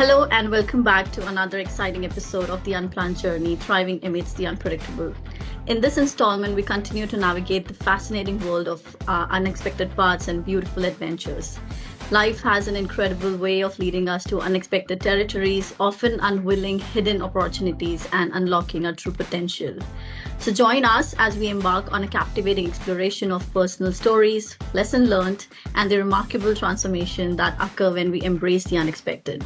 Hello, and welcome back to another exciting episode of The Unplanned Journey Thriving Amidst the Unpredictable. In this installment, we continue to navigate the fascinating world of uh, unexpected paths and beautiful adventures. Life has an incredible way of leading us to unexpected territories, often unwilling hidden opportunities, and unlocking our true potential. So, join us as we embark on a captivating exploration of personal stories, lesson learned, and the remarkable transformation that occur when we embrace the unexpected.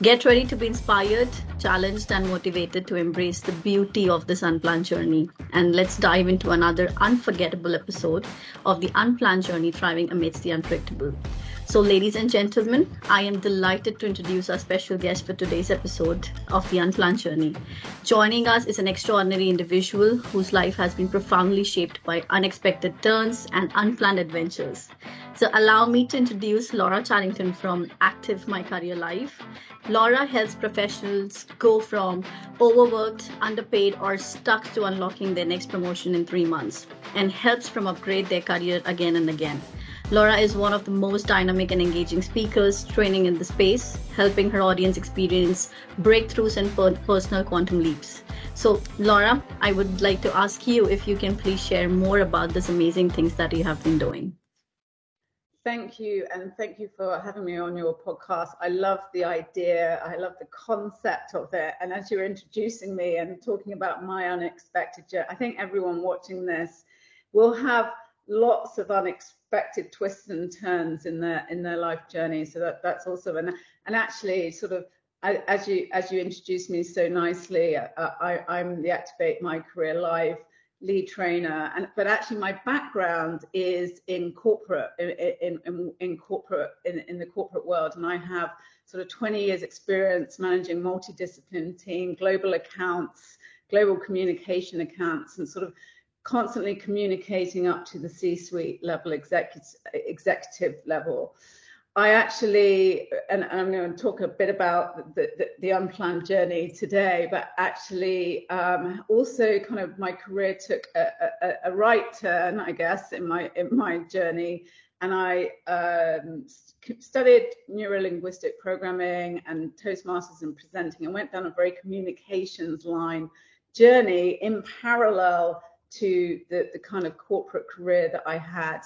Get ready to be inspired, challenged, and motivated to embrace the beauty of this unplanned journey. And let's dive into another unforgettable episode of the unplanned journey thriving amidst the unpredictable. So, ladies and gentlemen, I am delighted to introduce our special guest for today's episode of The Unplanned Journey. Joining us is an extraordinary individual whose life has been profoundly shaped by unexpected turns and unplanned adventures. So, allow me to introduce Laura Chattington from Active My Career Life. Laura helps professionals go from overworked, underpaid, or stuck to unlocking their next promotion in three months and helps from upgrade their career again and again. Laura is one of the most dynamic and engaging speakers training in the space, helping her audience experience breakthroughs and per- personal quantum leaps. So, Laura, I would like to ask you if you can please share more about this amazing things that you have been doing. Thank you, and thank you for having me on your podcast. I love the idea, I love the concept of it. And as you're introducing me and talking about my unexpected journey, I think everyone watching this will have lots of unexpected twists and turns in their in their life journey. So that that's also and and actually sort of as you as you introduced me so nicely, uh, I, I'm the Activate My Career Live lead trainer and but actually my background is in corporate in in, in corporate in, in the corporate world and I have sort of 20 years experience managing multidiscipline team global accounts global communication accounts and sort of constantly communicating up to the C-suite level, executive, executive level. I actually, and I'm going to talk a bit about the, the, the unplanned journey today, but actually um, also kind of my career took a, a, a, right turn, I guess, in my in my journey, and I um, studied neurolinguistic programming and Toastmasters and presenting, and went down a very communications line journey in parallel to the, the kind of corporate career that I had.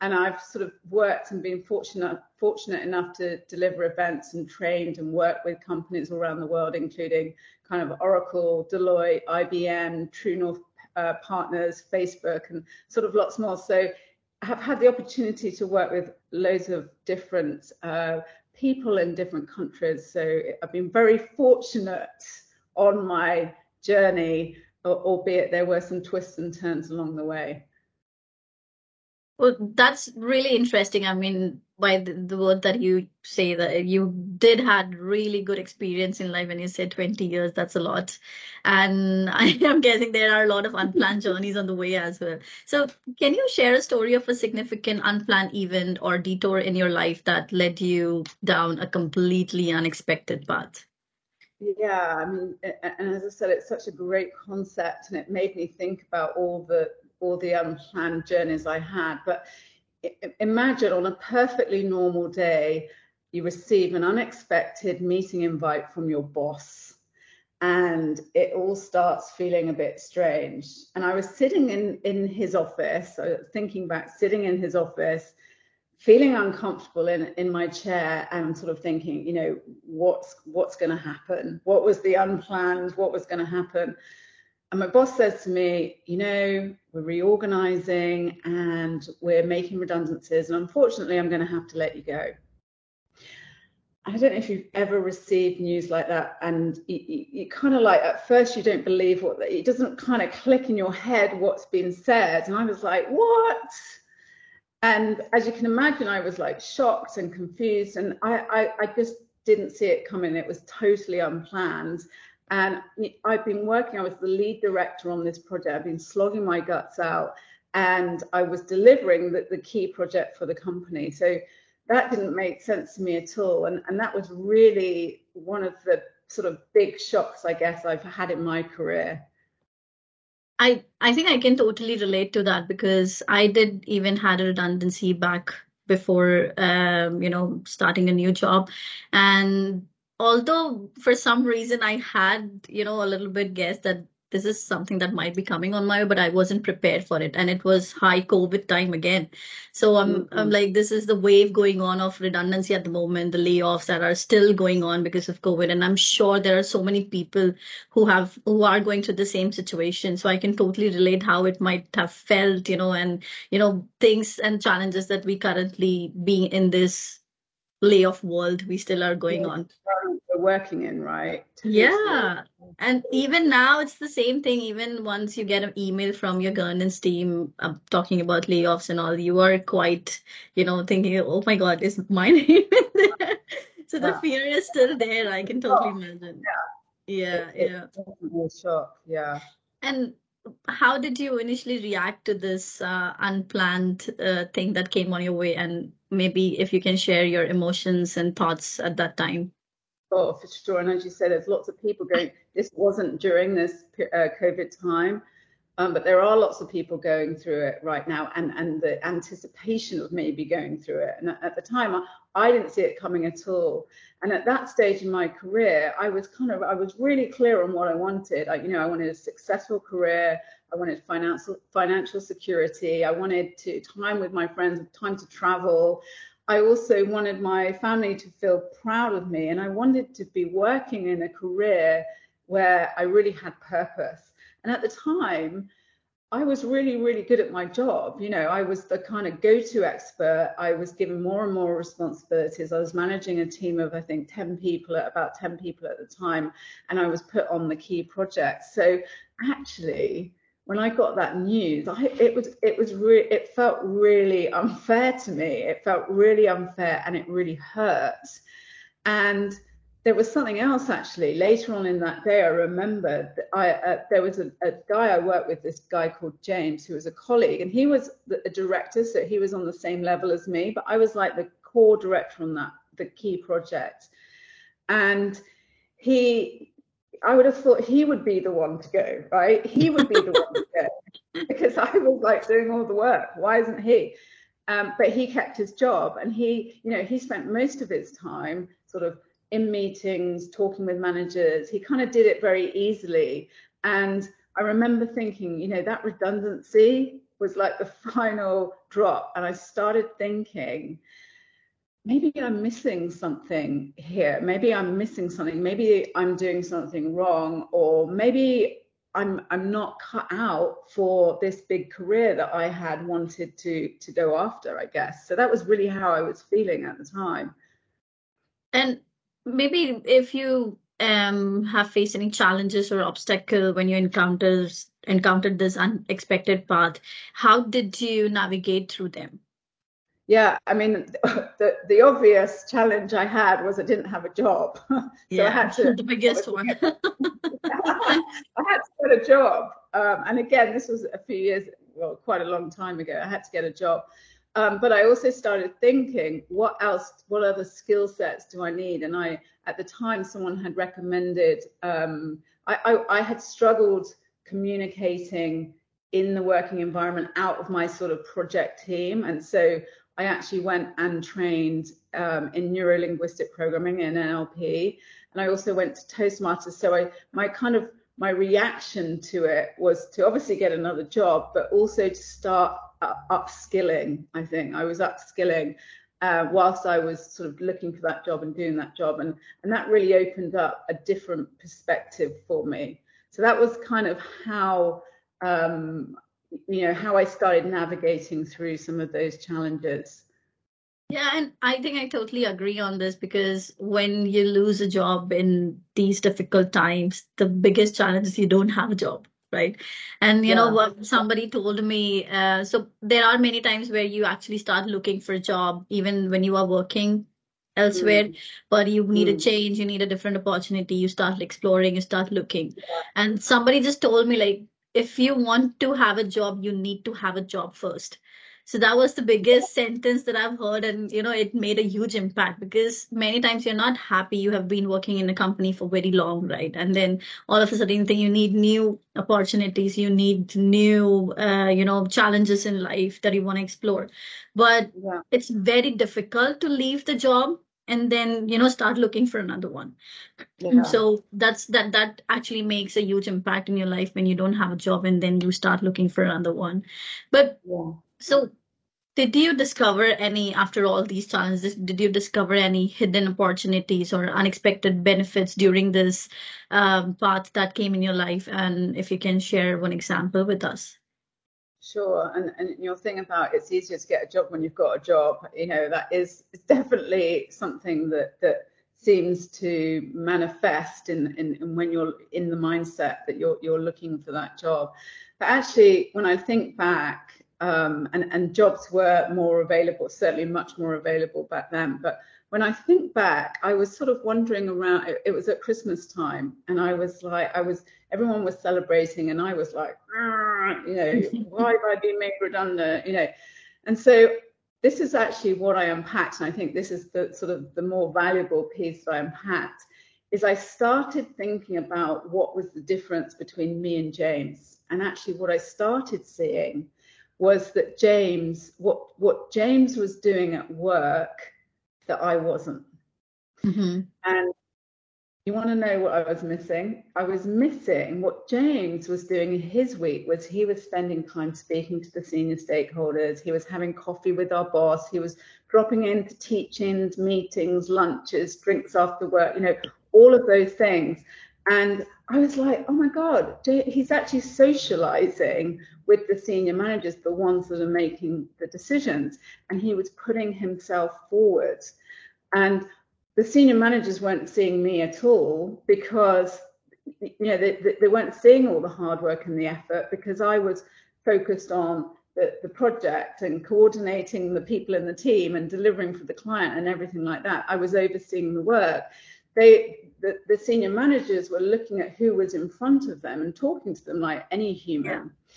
And I've sort of worked and been fortunate fortunate enough to deliver events and trained and work with companies all around the world, including kind of Oracle, Deloitte, IBM, True North uh, Partners, Facebook, and sort of lots more. So I have had the opportunity to work with loads of different uh, people in different countries. So I've been very fortunate on my journey albeit there were some twists and turns along the way. Well, that's really interesting. I mean, by the, the, word that you say that you did had really good experience in life when you said 20 years, that's a lot. And I am guessing there are a lot of unplanned journeys on the way as well. So can you share a story of a significant unplanned event or detour in your life that led you down a completely unexpected path? Yeah, I mean, and as I said, it's such a great concept, and it made me think about all the all the um, unplanned journeys I had. But imagine on a perfectly normal day, you receive an unexpected meeting invite from your boss, and it all starts feeling a bit strange. And I was sitting in in his office, thinking back, sitting in his office feeling uncomfortable in in my chair and sort of thinking, you know, what's what's going to happen? What was the unplanned? What was going to happen? And my boss says to me, you know, we're reorganizing and we're making redundancies, and unfortunately, I'm going to have to let you go. I don't know if you've ever received news like that, and you, you, you kind of like at first you don't believe what it doesn't kind of click in your head what's been said, and I was like, what? And as you can imagine, I was like shocked and confused, and I, I, I just didn't see it coming. It was totally unplanned. And I've been working, I was the lead director on this project. I've been slogging my guts out, and I was delivering the, the key project for the company. So that didn't make sense to me at all. And, and that was really one of the sort of big shocks, I guess, I've had in my career. I I think I can totally relate to that because I did even had a redundancy back before um, you know starting a new job, and although for some reason I had, you know, a little bit guessed that this is something that might be coming on my way, but I wasn't prepared for it. And it was high COVID time again. So I'm, mm-hmm. I'm like, this is the wave going on of redundancy at the moment, the layoffs that are still going on because of COVID. And I'm sure there are so many people who have, who are going through the same situation. So I can totally relate how it might have felt, you know, and, you know, things and challenges that we currently being in this layoff world we still are going on we're working in right yeah. And even now it's the same thing. Even once you get an email from your governance team uh, talking about layoffs and all you are quite you know thinking oh my god is my name in there? So the fear is still there. I can totally imagine. yeah. Yeah it, yeah. shock. Yeah. And how did you initially react to this uh, unplanned uh, thing that came on your way? And maybe if you can share your emotions and thoughts at that time oh for sure. And as you said there's lots of people going this wasn't during this uh, covid time. Um, but there are lots of people going through it right now and and the anticipation of maybe going through it. And at the time I, I didn't see it coming at all. And at that stage in my career i was kind of i was really clear on what i wanted. I, you know i wanted a successful career. I wanted financial financial security. I wanted to time with my friends, time to travel. I also wanted my family to feel proud of me, and I wanted to be working in a career where I really had purpose. And at the time, I was really, really good at my job. You know, I was the kind of go to expert. I was given more and more responsibilities. I was managing a team of, I think, 10 people, at about 10 people at the time, and I was put on the key projects. So actually, when I got that news, I, it was it was re- it felt really unfair to me. It felt really unfair, and it really hurt. And there was something else actually. Later on in that day, I remembered I uh, there was a, a, guy I worked with, this guy called James, who was a colleague, and he was a director, so he was on the same level as me, but I was like the core director on that the key project, and he I would have thought he would be the one to go, right? He would be the one to go because I was like doing all the work. Why isn't he? Um, but he kept his job and he, you know, he spent most of his time sort of in meetings, talking with managers. He kind of did it very easily. And I remember thinking, you know, that redundancy was like the final drop. And I started thinking, maybe I'm missing something here. Maybe I'm missing something. Maybe I'm doing something wrong, or maybe I'm I'm not cut out for this big career that I had wanted to to go after. I guess so. That was really how I was feeling at the time. And maybe if you um, have faced any challenges or obstacle when you encounters encountered this unexpected path, how did you navigate through them? Yeah, I mean, the the obvious challenge I had was I didn't have a job, so yeah, I had to the biggest one. I had to get a job, um, and again, this was a few years, well, quite a long time ago. I had to get a job, um, but I also started thinking, what else? What other skill sets do I need? And I, at the time, someone had recommended. Um, I, I, I had struggled communicating in the working environment out of my sort of project team, and so I actually went and trained um, in neurolinguistic programming in NLP, and I also went to Toastmasters. So I, my kind of my reaction to it was to obviously get another job, but also to start upskilling. I think I was upskilling uh, whilst I was sort of looking for that job and doing that job, and and that really opened up a different perspective for me. So that was kind of how um, you know how I started navigating through some of those challenges. Yeah, and I think I totally agree on this because when you lose a job in these difficult times, the biggest challenge is you don't have a job, right? And you yeah. know what somebody told me, uh, so there are many times where you actually start looking for a job even when you are working elsewhere mm. but you need mm. a change you need a different opportunity you start exploring you start looking and somebody just told me like if you want to have a job, you need to have a job first. So that was the biggest sentence that I've heard, and you know, it made a huge impact because many times you're not happy. You have been working in a company for very long, right? And then all of a sudden, you think you need new opportunities, you need new, uh, you know, challenges in life that you want to explore. But yeah. it's very difficult to leave the job and then you know start looking for another one yeah. so that's that that actually makes a huge impact in your life when you don't have a job and then you start looking for another one but yeah. so did you discover any after all these challenges did you discover any hidden opportunities or unexpected benefits during this um, path that came in your life and if you can share one example with us Sure, and and your thing about it's easier to get a job when you've got a job, you know, that is definitely something that that seems to manifest in, in, in when you're in the mindset that you're you're looking for that job. But actually, when I think back, um, and and jobs were more available, certainly much more available back then. But when I think back, I was sort of wandering around. It, it was at Christmas time, and I was like, I was everyone was celebrating, and I was like, you know, why have I been made redundant? You know, and so this is actually what I unpacked, and I think this is the sort of the more valuable piece that I unpacked. Is I started thinking about what was the difference between me and James, and actually what I started seeing was that James, what what James was doing at work that I wasn't. Mm-hmm. And you want to know what I was missing? I was missing what James was doing in his week was he was spending time speaking to the senior stakeholders. He was having coffee with our boss. He was dropping into teachings, meetings, lunches, drinks after work, you know, all of those things. And I was like, oh my God, he's actually socializing with the senior managers, the ones that are making the decisions. And he was putting himself forward. And the senior managers weren't seeing me at all because you know they, they weren't seeing all the hard work and the effort because I was focused on the, the project and coordinating the people in the team and delivering for the client and everything like that. I was overseeing the work. They the, the senior managers were looking at who was in front of them and talking to them like any human. Yeah.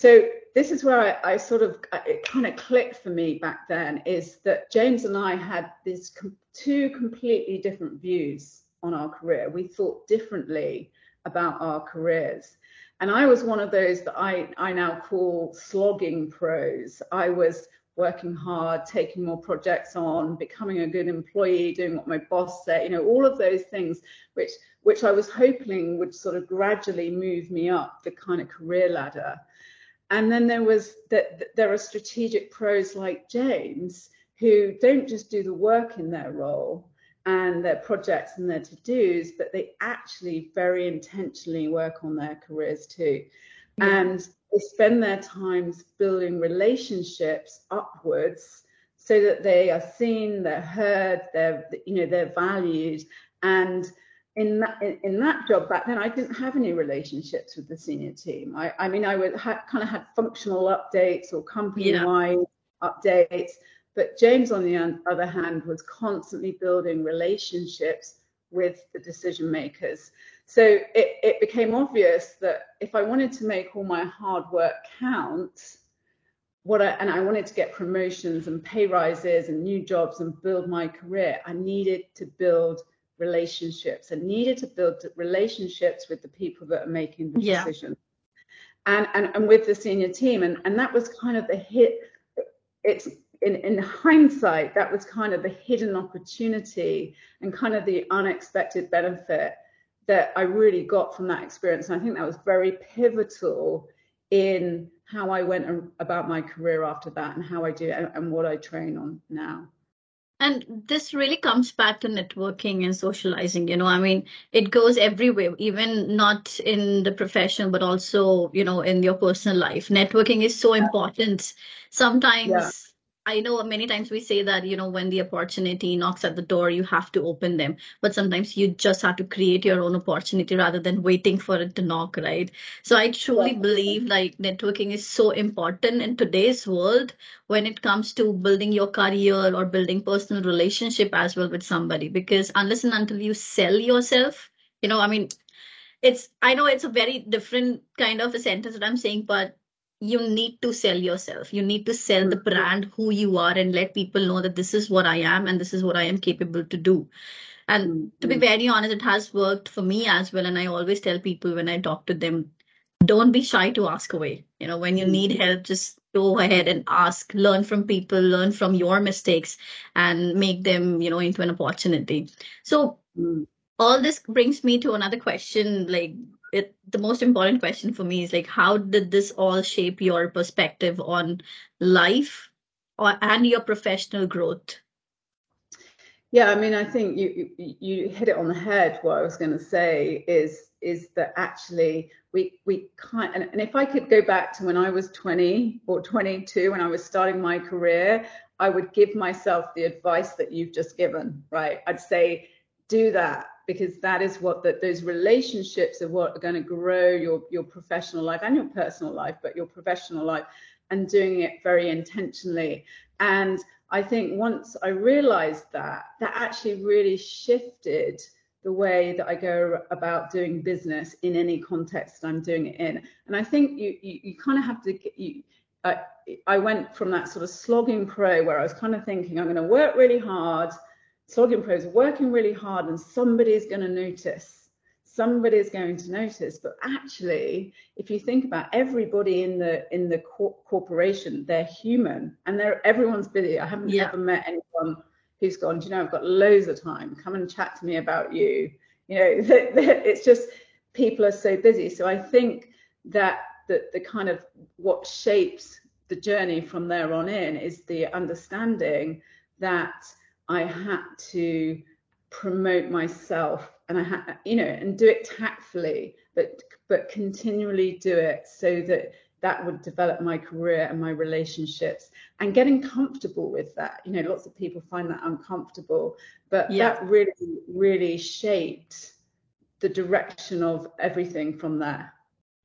So this is where I, I, sort of uh, it kind of clicked for me back then is that James and I had these com- two completely different views on our career. We thought differently about our careers. And I was one of those that I, I now call slogging pros. I was working hard, taking more projects on, becoming a good employee, doing what my boss said, you know, all of those things which which I was hoping would sort of gradually move me up the kind of career ladder. And then there was that there are strategic pros like James who don't just do the work in their role and their projects and their to-dos, but they actually very intentionally work on their careers too. Yeah. And they spend their times building relationships upwards so that they are seen, they're heard, they're you know they're valued and in that in, in, that job back then, I didn't have any relationships with the senior team. I, I mean, I would ha- kind of had functional updates or company-wide yeah. updates, but James, on the other hand, was constantly building relationships with the decision makers. So it, it became obvious that if I wanted to make all my hard work count, what I, and I wanted to get promotions and pay rises and new jobs and build my career, I needed to build relationships and needed to build relationships with the people that are making the yeah. decision and, and and with the senior team and and that was kind of the hit it's in, in hindsight that was kind of the hidden opportunity and kind of the unexpected benefit that I really got from that experience and I think that was very pivotal in how I went about my career after that and how I do and, and what I train on now. And this really comes back to networking and socializing. You know, I mean, it goes everywhere, even not in the profession, but also, you know, in your personal life. Networking is so important. Sometimes yeah. I know many times we say that, you know, when the opportunity knocks at the door, you have to open them. But sometimes you just have to create your own opportunity rather than waiting for it to knock, right? So I truly believe like networking is so important in today's world when it comes to building your career or building personal relationship as well with somebody. Because unless and until you sell yourself, you know, I mean, it's I know it's a very different kind of a sentence that I'm saying, but you need to sell yourself you need to sell the mm-hmm. brand who you are and let people know that this is what i am and this is what i am capable to do and to be mm-hmm. very honest it has worked for me as well and i always tell people when i talk to them don't be shy to ask away you know when you need mm-hmm. help just go ahead and ask, learn from people, learn from your mistakes, and make them, you know, into an opportunity. So all this brings me to another question. Like it, the most important question for me is like, how did this all shape your perspective on life or, and your professional growth? Yeah, I mean, I think you you hit it on the head. What I was going to say is is that actually we we kind and, and if I could go back to when I was 20 or 22 when I was starting my career, I would give myself the advice that you've just given. Right? I'd say do that because that is what that those relationships are what are going to grow your your professional life and your personal life, but your professional life and doing it very intentionally and I think once I realized that, that actually really shifted the way that I go about doing business in any context I'm doing it in. And I think you you, you kind of have to you, I went from that sort of slogging pro where I was kind of thinking I'm going to work really hard, slogging pros working really hard, and somebody's going to notice. Somebody's going to notice. But actually if you think about everybody in the in the cor- corporation they're human and they're everyone's busy. I haven't yeah. ever met anyone who's gone do you know i've got loads of time. Come and chat to me about you. You know it's just people are so busy. So i think that the, the kind of what shapes the journey from there on in is the understanding that i had to promote myself and I ha- you know and do it tactfully but but continually do it so that that would develop my career and my relationships and getting comfortable with that. You know lots of people find that uncomfortable but yeah. that really really shaped the direction of everything from there.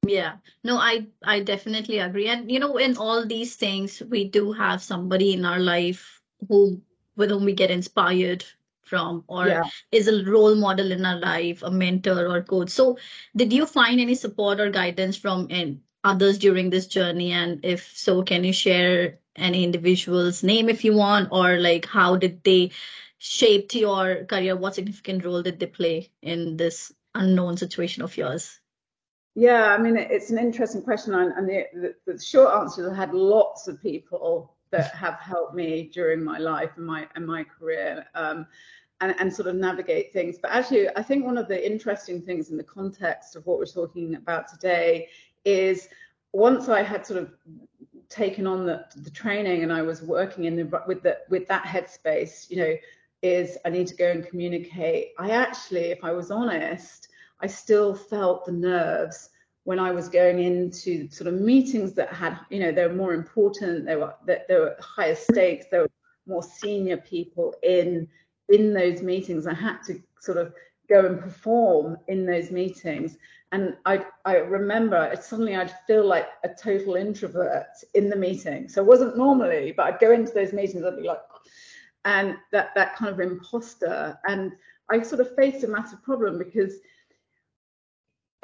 Yeah. No i i definitely agree. And you know in all these things we do have somebody in our life who with whom we get inspired from or yeah. is a role model in our life a mentor or coach. So did you find any support or guidance from in others during this journey? And if so can you share any individual's name if you want? Or like how did they shape your career? What significant role did they play in this unknown situation of yours? Yeah i mean it's an interesting question and the, the, the short answer is i had lots of people that have helped me during my life and my and my career um, and, and sort of navigate things. But actually, I think one of the interesting things in the context of what we're talking about today is once I had sort of taken on the, the training and I was working in the with the with that headspace, you know, is I need to go and communicate. I actually, if I was honest, I still felt the nerves when I was going into sort of meetings that had, you know, they were more important, they were that there were higher stakes, there were more senior people in in those meetings. I had to sort of go and perform in those meetings. And I I remember suddenly I'd feel like a total introvert in the meeting. So it wasn't normally, but I'd go into those meetings, I'd be like, and that that kind of imposter. And I sort of faced a massive problem because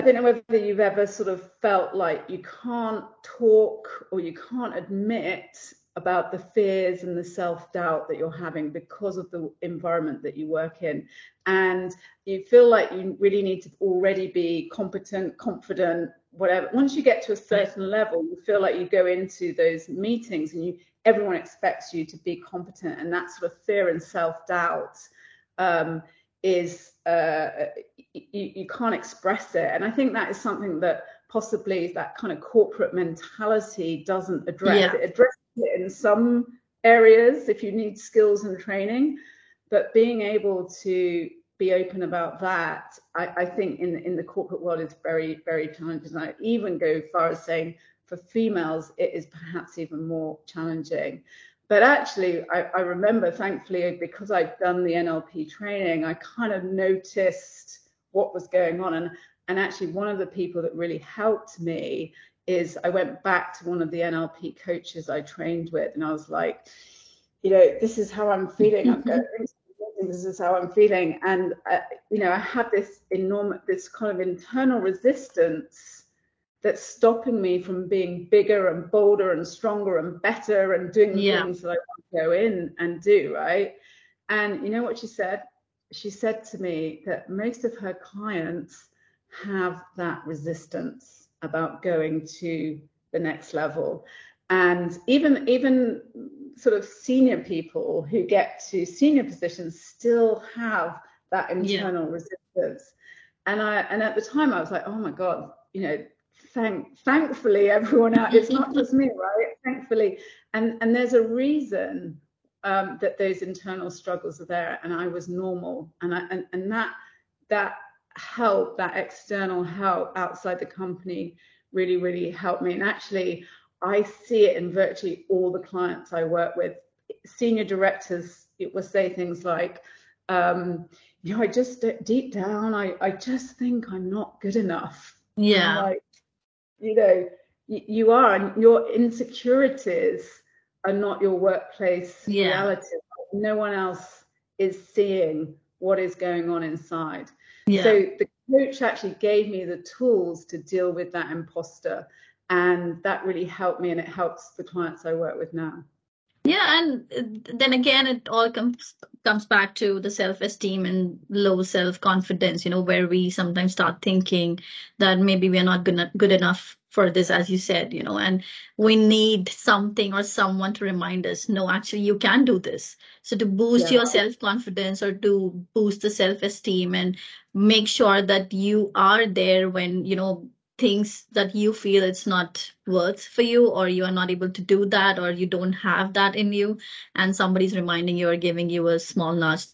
I don't know whether you've ever sort of felt like you can't talk or you can't admit about the fears and the self-doubt that you're having because of the environment that you work in. And you feel like you really need to already be competent confident whatever. Once you get to a certain level you feel like you go into those meetings and you everyone expects you to be competent. And that sort of fear and self-doubt um, is uh, you, you can't express it. And I think that is something that possibly that kind of corporate mentality doesn't address. Yeah. It addresses it in some areas if you need skills and training, but being able to be open about that, I, I think in in the corporate world is very very challenging. I even go far as saying for females it is perhaps even more challenging. But actually, I, I remember, thankfully, because I'd done the NLP training, I kind of noticed what was going on. And, and actually, one of the people that really helped me is I went back to one of the NLP coaches I trained with, and I was like, you know, this is how I'm feeling. I'm going this is how I'm feeling. And, uh, you know, I had this enormous, this kind of internal resistance that's stopping me from being bigger and bolder and stronger and better and doing the yeah. things that I want to go in and do, right? And you know what she said? She said to me that most of her clients have that resistance about going to the next level. And even even sort of senior people who get to senior positions still have that internal yeah. resistance. And I and at the time I was like, oh my God, you know, thank thankfully everyone out, it's not just me, right? Thankfully. And and there's a reason um, that those internal struggles are there and I was normal. And I and, and that that help, that external help outside the company really, really helped me. And actually I see it in virtually all the clients I work with. Senior directors it will say things like, um, you know, I just deep down, I, I just think I'm not good enough. Yeah. Like, you know, you, are, and your insecurities are not your workplace yeah. reality. No one else is seeing what is going on inside. Yeah. So the coach actually gave me the tools to deal with that imposter and that really helped me and it helps the clients i work with now yeah and uh, then again it all comes comes back to the self-esteem and low self-confidence you know where we sometimes start thinking that maybe we're not good, good enough for this as you said you know and we need something or someone to remind us no actually you can do this so to boost yeah. your self-confidence or to boost the self-esteem and make sure that you are there when you know things that you feel it's not worth for you or you are not able to do that or you don't have that in you and somebody's reminding you or giving you a small nudge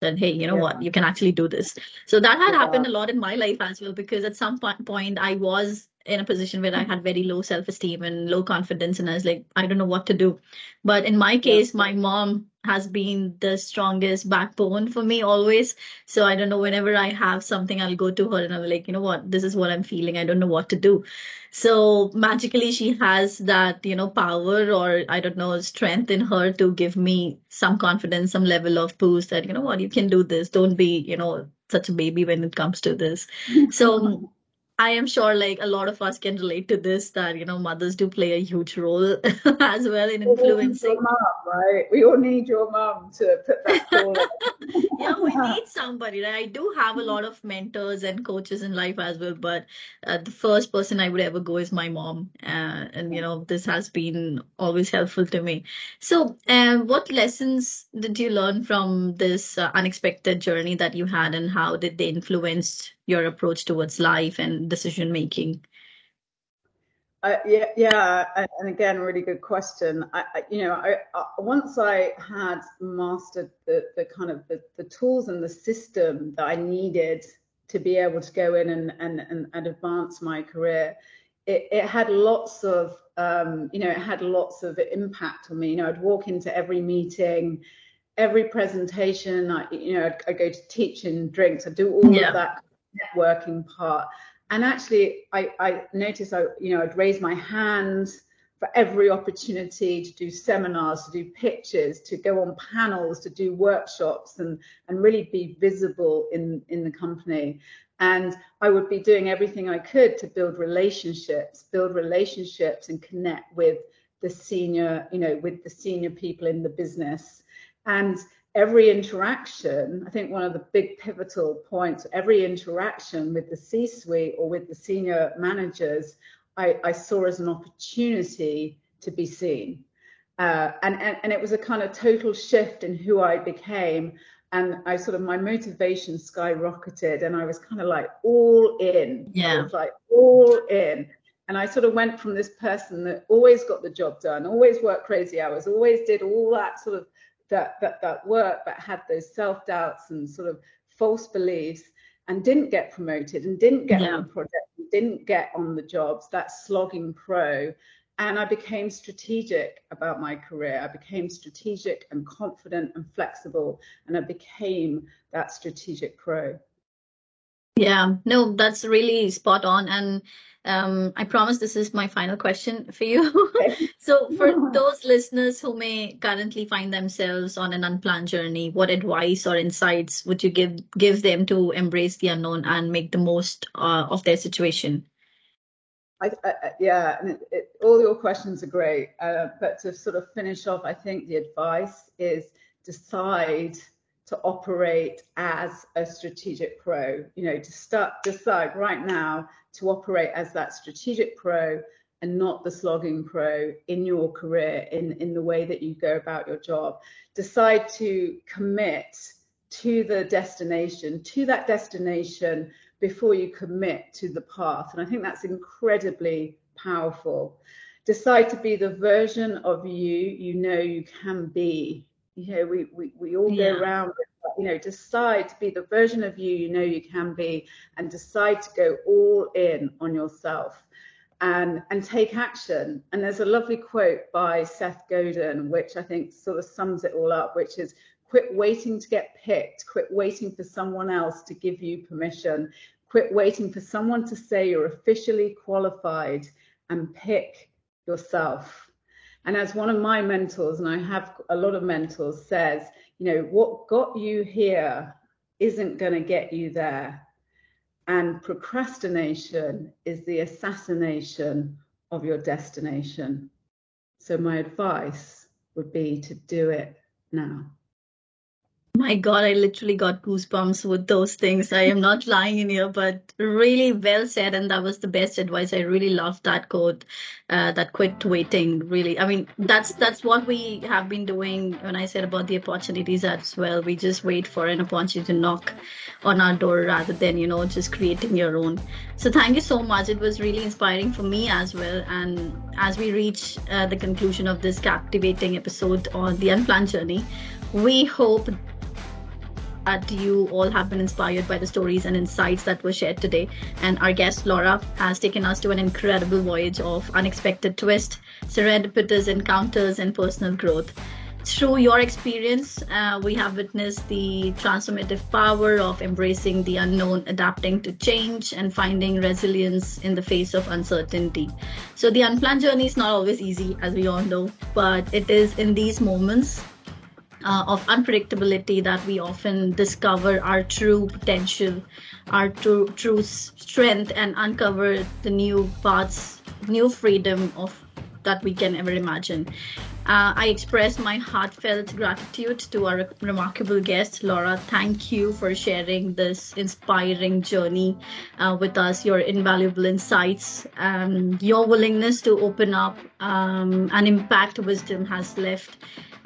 that hey you know yeah. what you can actually do this so that had yeah. happened a lot in my life as well because at some point i was in a position where I had very low self esteem and low confidence, and I was like, I don't know what to do. But in my case, my mom has been the strongest backbone for me always. So I don't know, whenever I have something, I'll go to her and I'm like, you know what, this is what I'm feeling. I don't know what to do. So magically, she has that, you know, power or I don't know, strength in her to give me some confidence, some level of boost that, you know what, you can do this. Don't be, you know, such a baby when it comes to this. So I am sure like a lot of us can relate to this that you know mothers do play a huge role as well in influencing. Mom, right? We all need your mom to put that forward. yeah, we need somebody. Right? I do have a lot of mentors and coaches in life as well, but uh, the first person I would ever go is my mom, uh, and you know this has been always helpful to me. So, uh, what lessons did you learn from this uh, unexpected journey that you had, and how did they influence your approach towards life and decision making? Uh, yeah, yeah, and again, really good question. I, I you know, I, I, once I had mastered the, the kind of the, the tools and the system that I needed to be able to go in and and, and, and advance my career, it, it had lots of um, you know, it had lots of impact on me. You know, I'd walk into every meeting, every presentation. I, you know, I'd, I'd go to teaching drinks. I do all yeah. of that networking part. And actually, I, I noticed I, you know, I'd raise my hand for every opportunity to do seminars, to do pitches, to go on panels, to do workshops, and and really be visible in in the company. And I would be doing everything I could to build relationships, build relationships, and connect with the senior, you know, with the senior people in the business. And every interaction, I think one of the big pivotal points, every interaction with the C suite or with the senior managers, I, I saw as an opportunity to be seen. Uh, and, and, and it was a kind of total shift in who I became. And I sort of, my motivation skyrocketed and I was kind of like all in. Yeah. I was like all in. And I sort of went from this person that always got the job done, always worked crazy hours, always did all that sort of that that that work but had those self doubts and sort of false beliefs and didn't get promoted and didn't get yeah. on the project didn't get on the jobs that slogging pro. And i became strategic about my career. I became strategic and confident and flexible and i became that strategic pro yeah no that's really spot on and um, I promise this is my final question for you. so, for those listeners who may currently find themselves on an unplanned journey, what advice or insights would you give give them to embrace the unknown and make the most uh, of their situation? I, I, yeah, it, all your questions are great. Uh, but to sort of finish off, I think the advice is decide to operate as a strategic pro. You know, to start decide right now to operate as that strategic pro and not the slogging pro in your career, in, in the way that you go about your job. Decide to commit to the destination, to that destination before you commit to the path. And I think that's incredibly powerful. Decide to be the version of you you know you can be. You know, we, we, we all yeah. go around, you know, decide to be the version of you you know you can be and decide to go all in on yourself and and take action. And there's a lovely quote by Seth Godin, which I think sort of sums it all up, which is quit waiting to get picked, quit waiting for someone else to give you permission, quit waiting for someone to say you're officially qualified and pick yourself. And as one of my mentors, and I have a lot of mentors, says, you know, what got you here isn't going to get you there. And procrastination is the assassination of your destination. So, my advice would be to do it now. My God, I literally got goosebumps with those things. I am not lying in here, but really well said. And that was the best advice. I really loved that quote, uh, that quit waiting. Really, I mean, that's that's what we have been doing. When I said about the opportunities as well, we just wait for an opportunity to knock on our door rather than you know just creating your own. So thank you so much. It was really inspiring for me as well. And as we reach uh, the conclusion of this captivating episode on the unplanned journey, we hope that you all have been inspired by the stories and insights that were shared today. And our guest, Laura, has taken us to an incredible voyage of unexpected twists, serendipitous encounters, and personal growth. Through your experience, uh, we have witnessed the transformative power of embracing the unknown, adapting to change, and finding resilience in the face of uncertainty. So, the unplanned journey is not always easy, as we all know, but it is in these moments uh, of unpredictability that we often discover our true potential, our true, true strength, and uncover the new paths, new freedom of that we can ever imagine. Uh, I express my heartfelt gratitude to our remarkable guest, Laura. Thank you for sharing this inspiring journey uh, with us, your invaluable insights, um, your willingness to open up um, and impact wisdom has left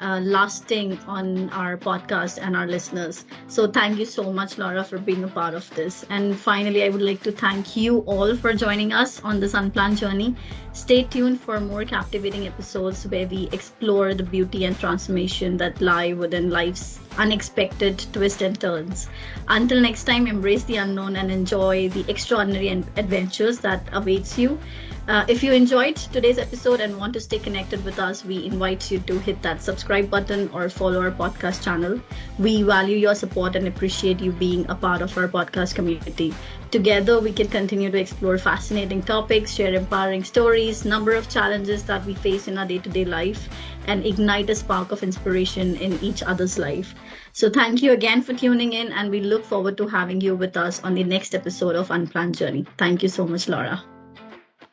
uh, lasting on our podcast and our listeners. So thank you so much, Laura, for being a part of this. And finally, I would like to thank you all for joining us on this unplanned journey. Stay tuned for more captivating episodes where we explore the beauty and transformation that lie within life's unexpected twists and turns. Until next time, embrace the unknown and enjoy the extraordinary adventures that awaits you. Uh, if you enjoyed today's episode and want to stay connected with us, we invite you to hit that subscribe button or follow our podcast channel. We value your support and appreciate you being a part of our podcast community. Together, we can continue to explore fascinating topics, share empowering stories, number of challenges that we face in our day-to-day life, and ignite a spark of inspiration in each other's life. So thank you again for tuning in, and we look forward to having you with us on the next episode of Unplanned Journey. Thank you so much, Laura.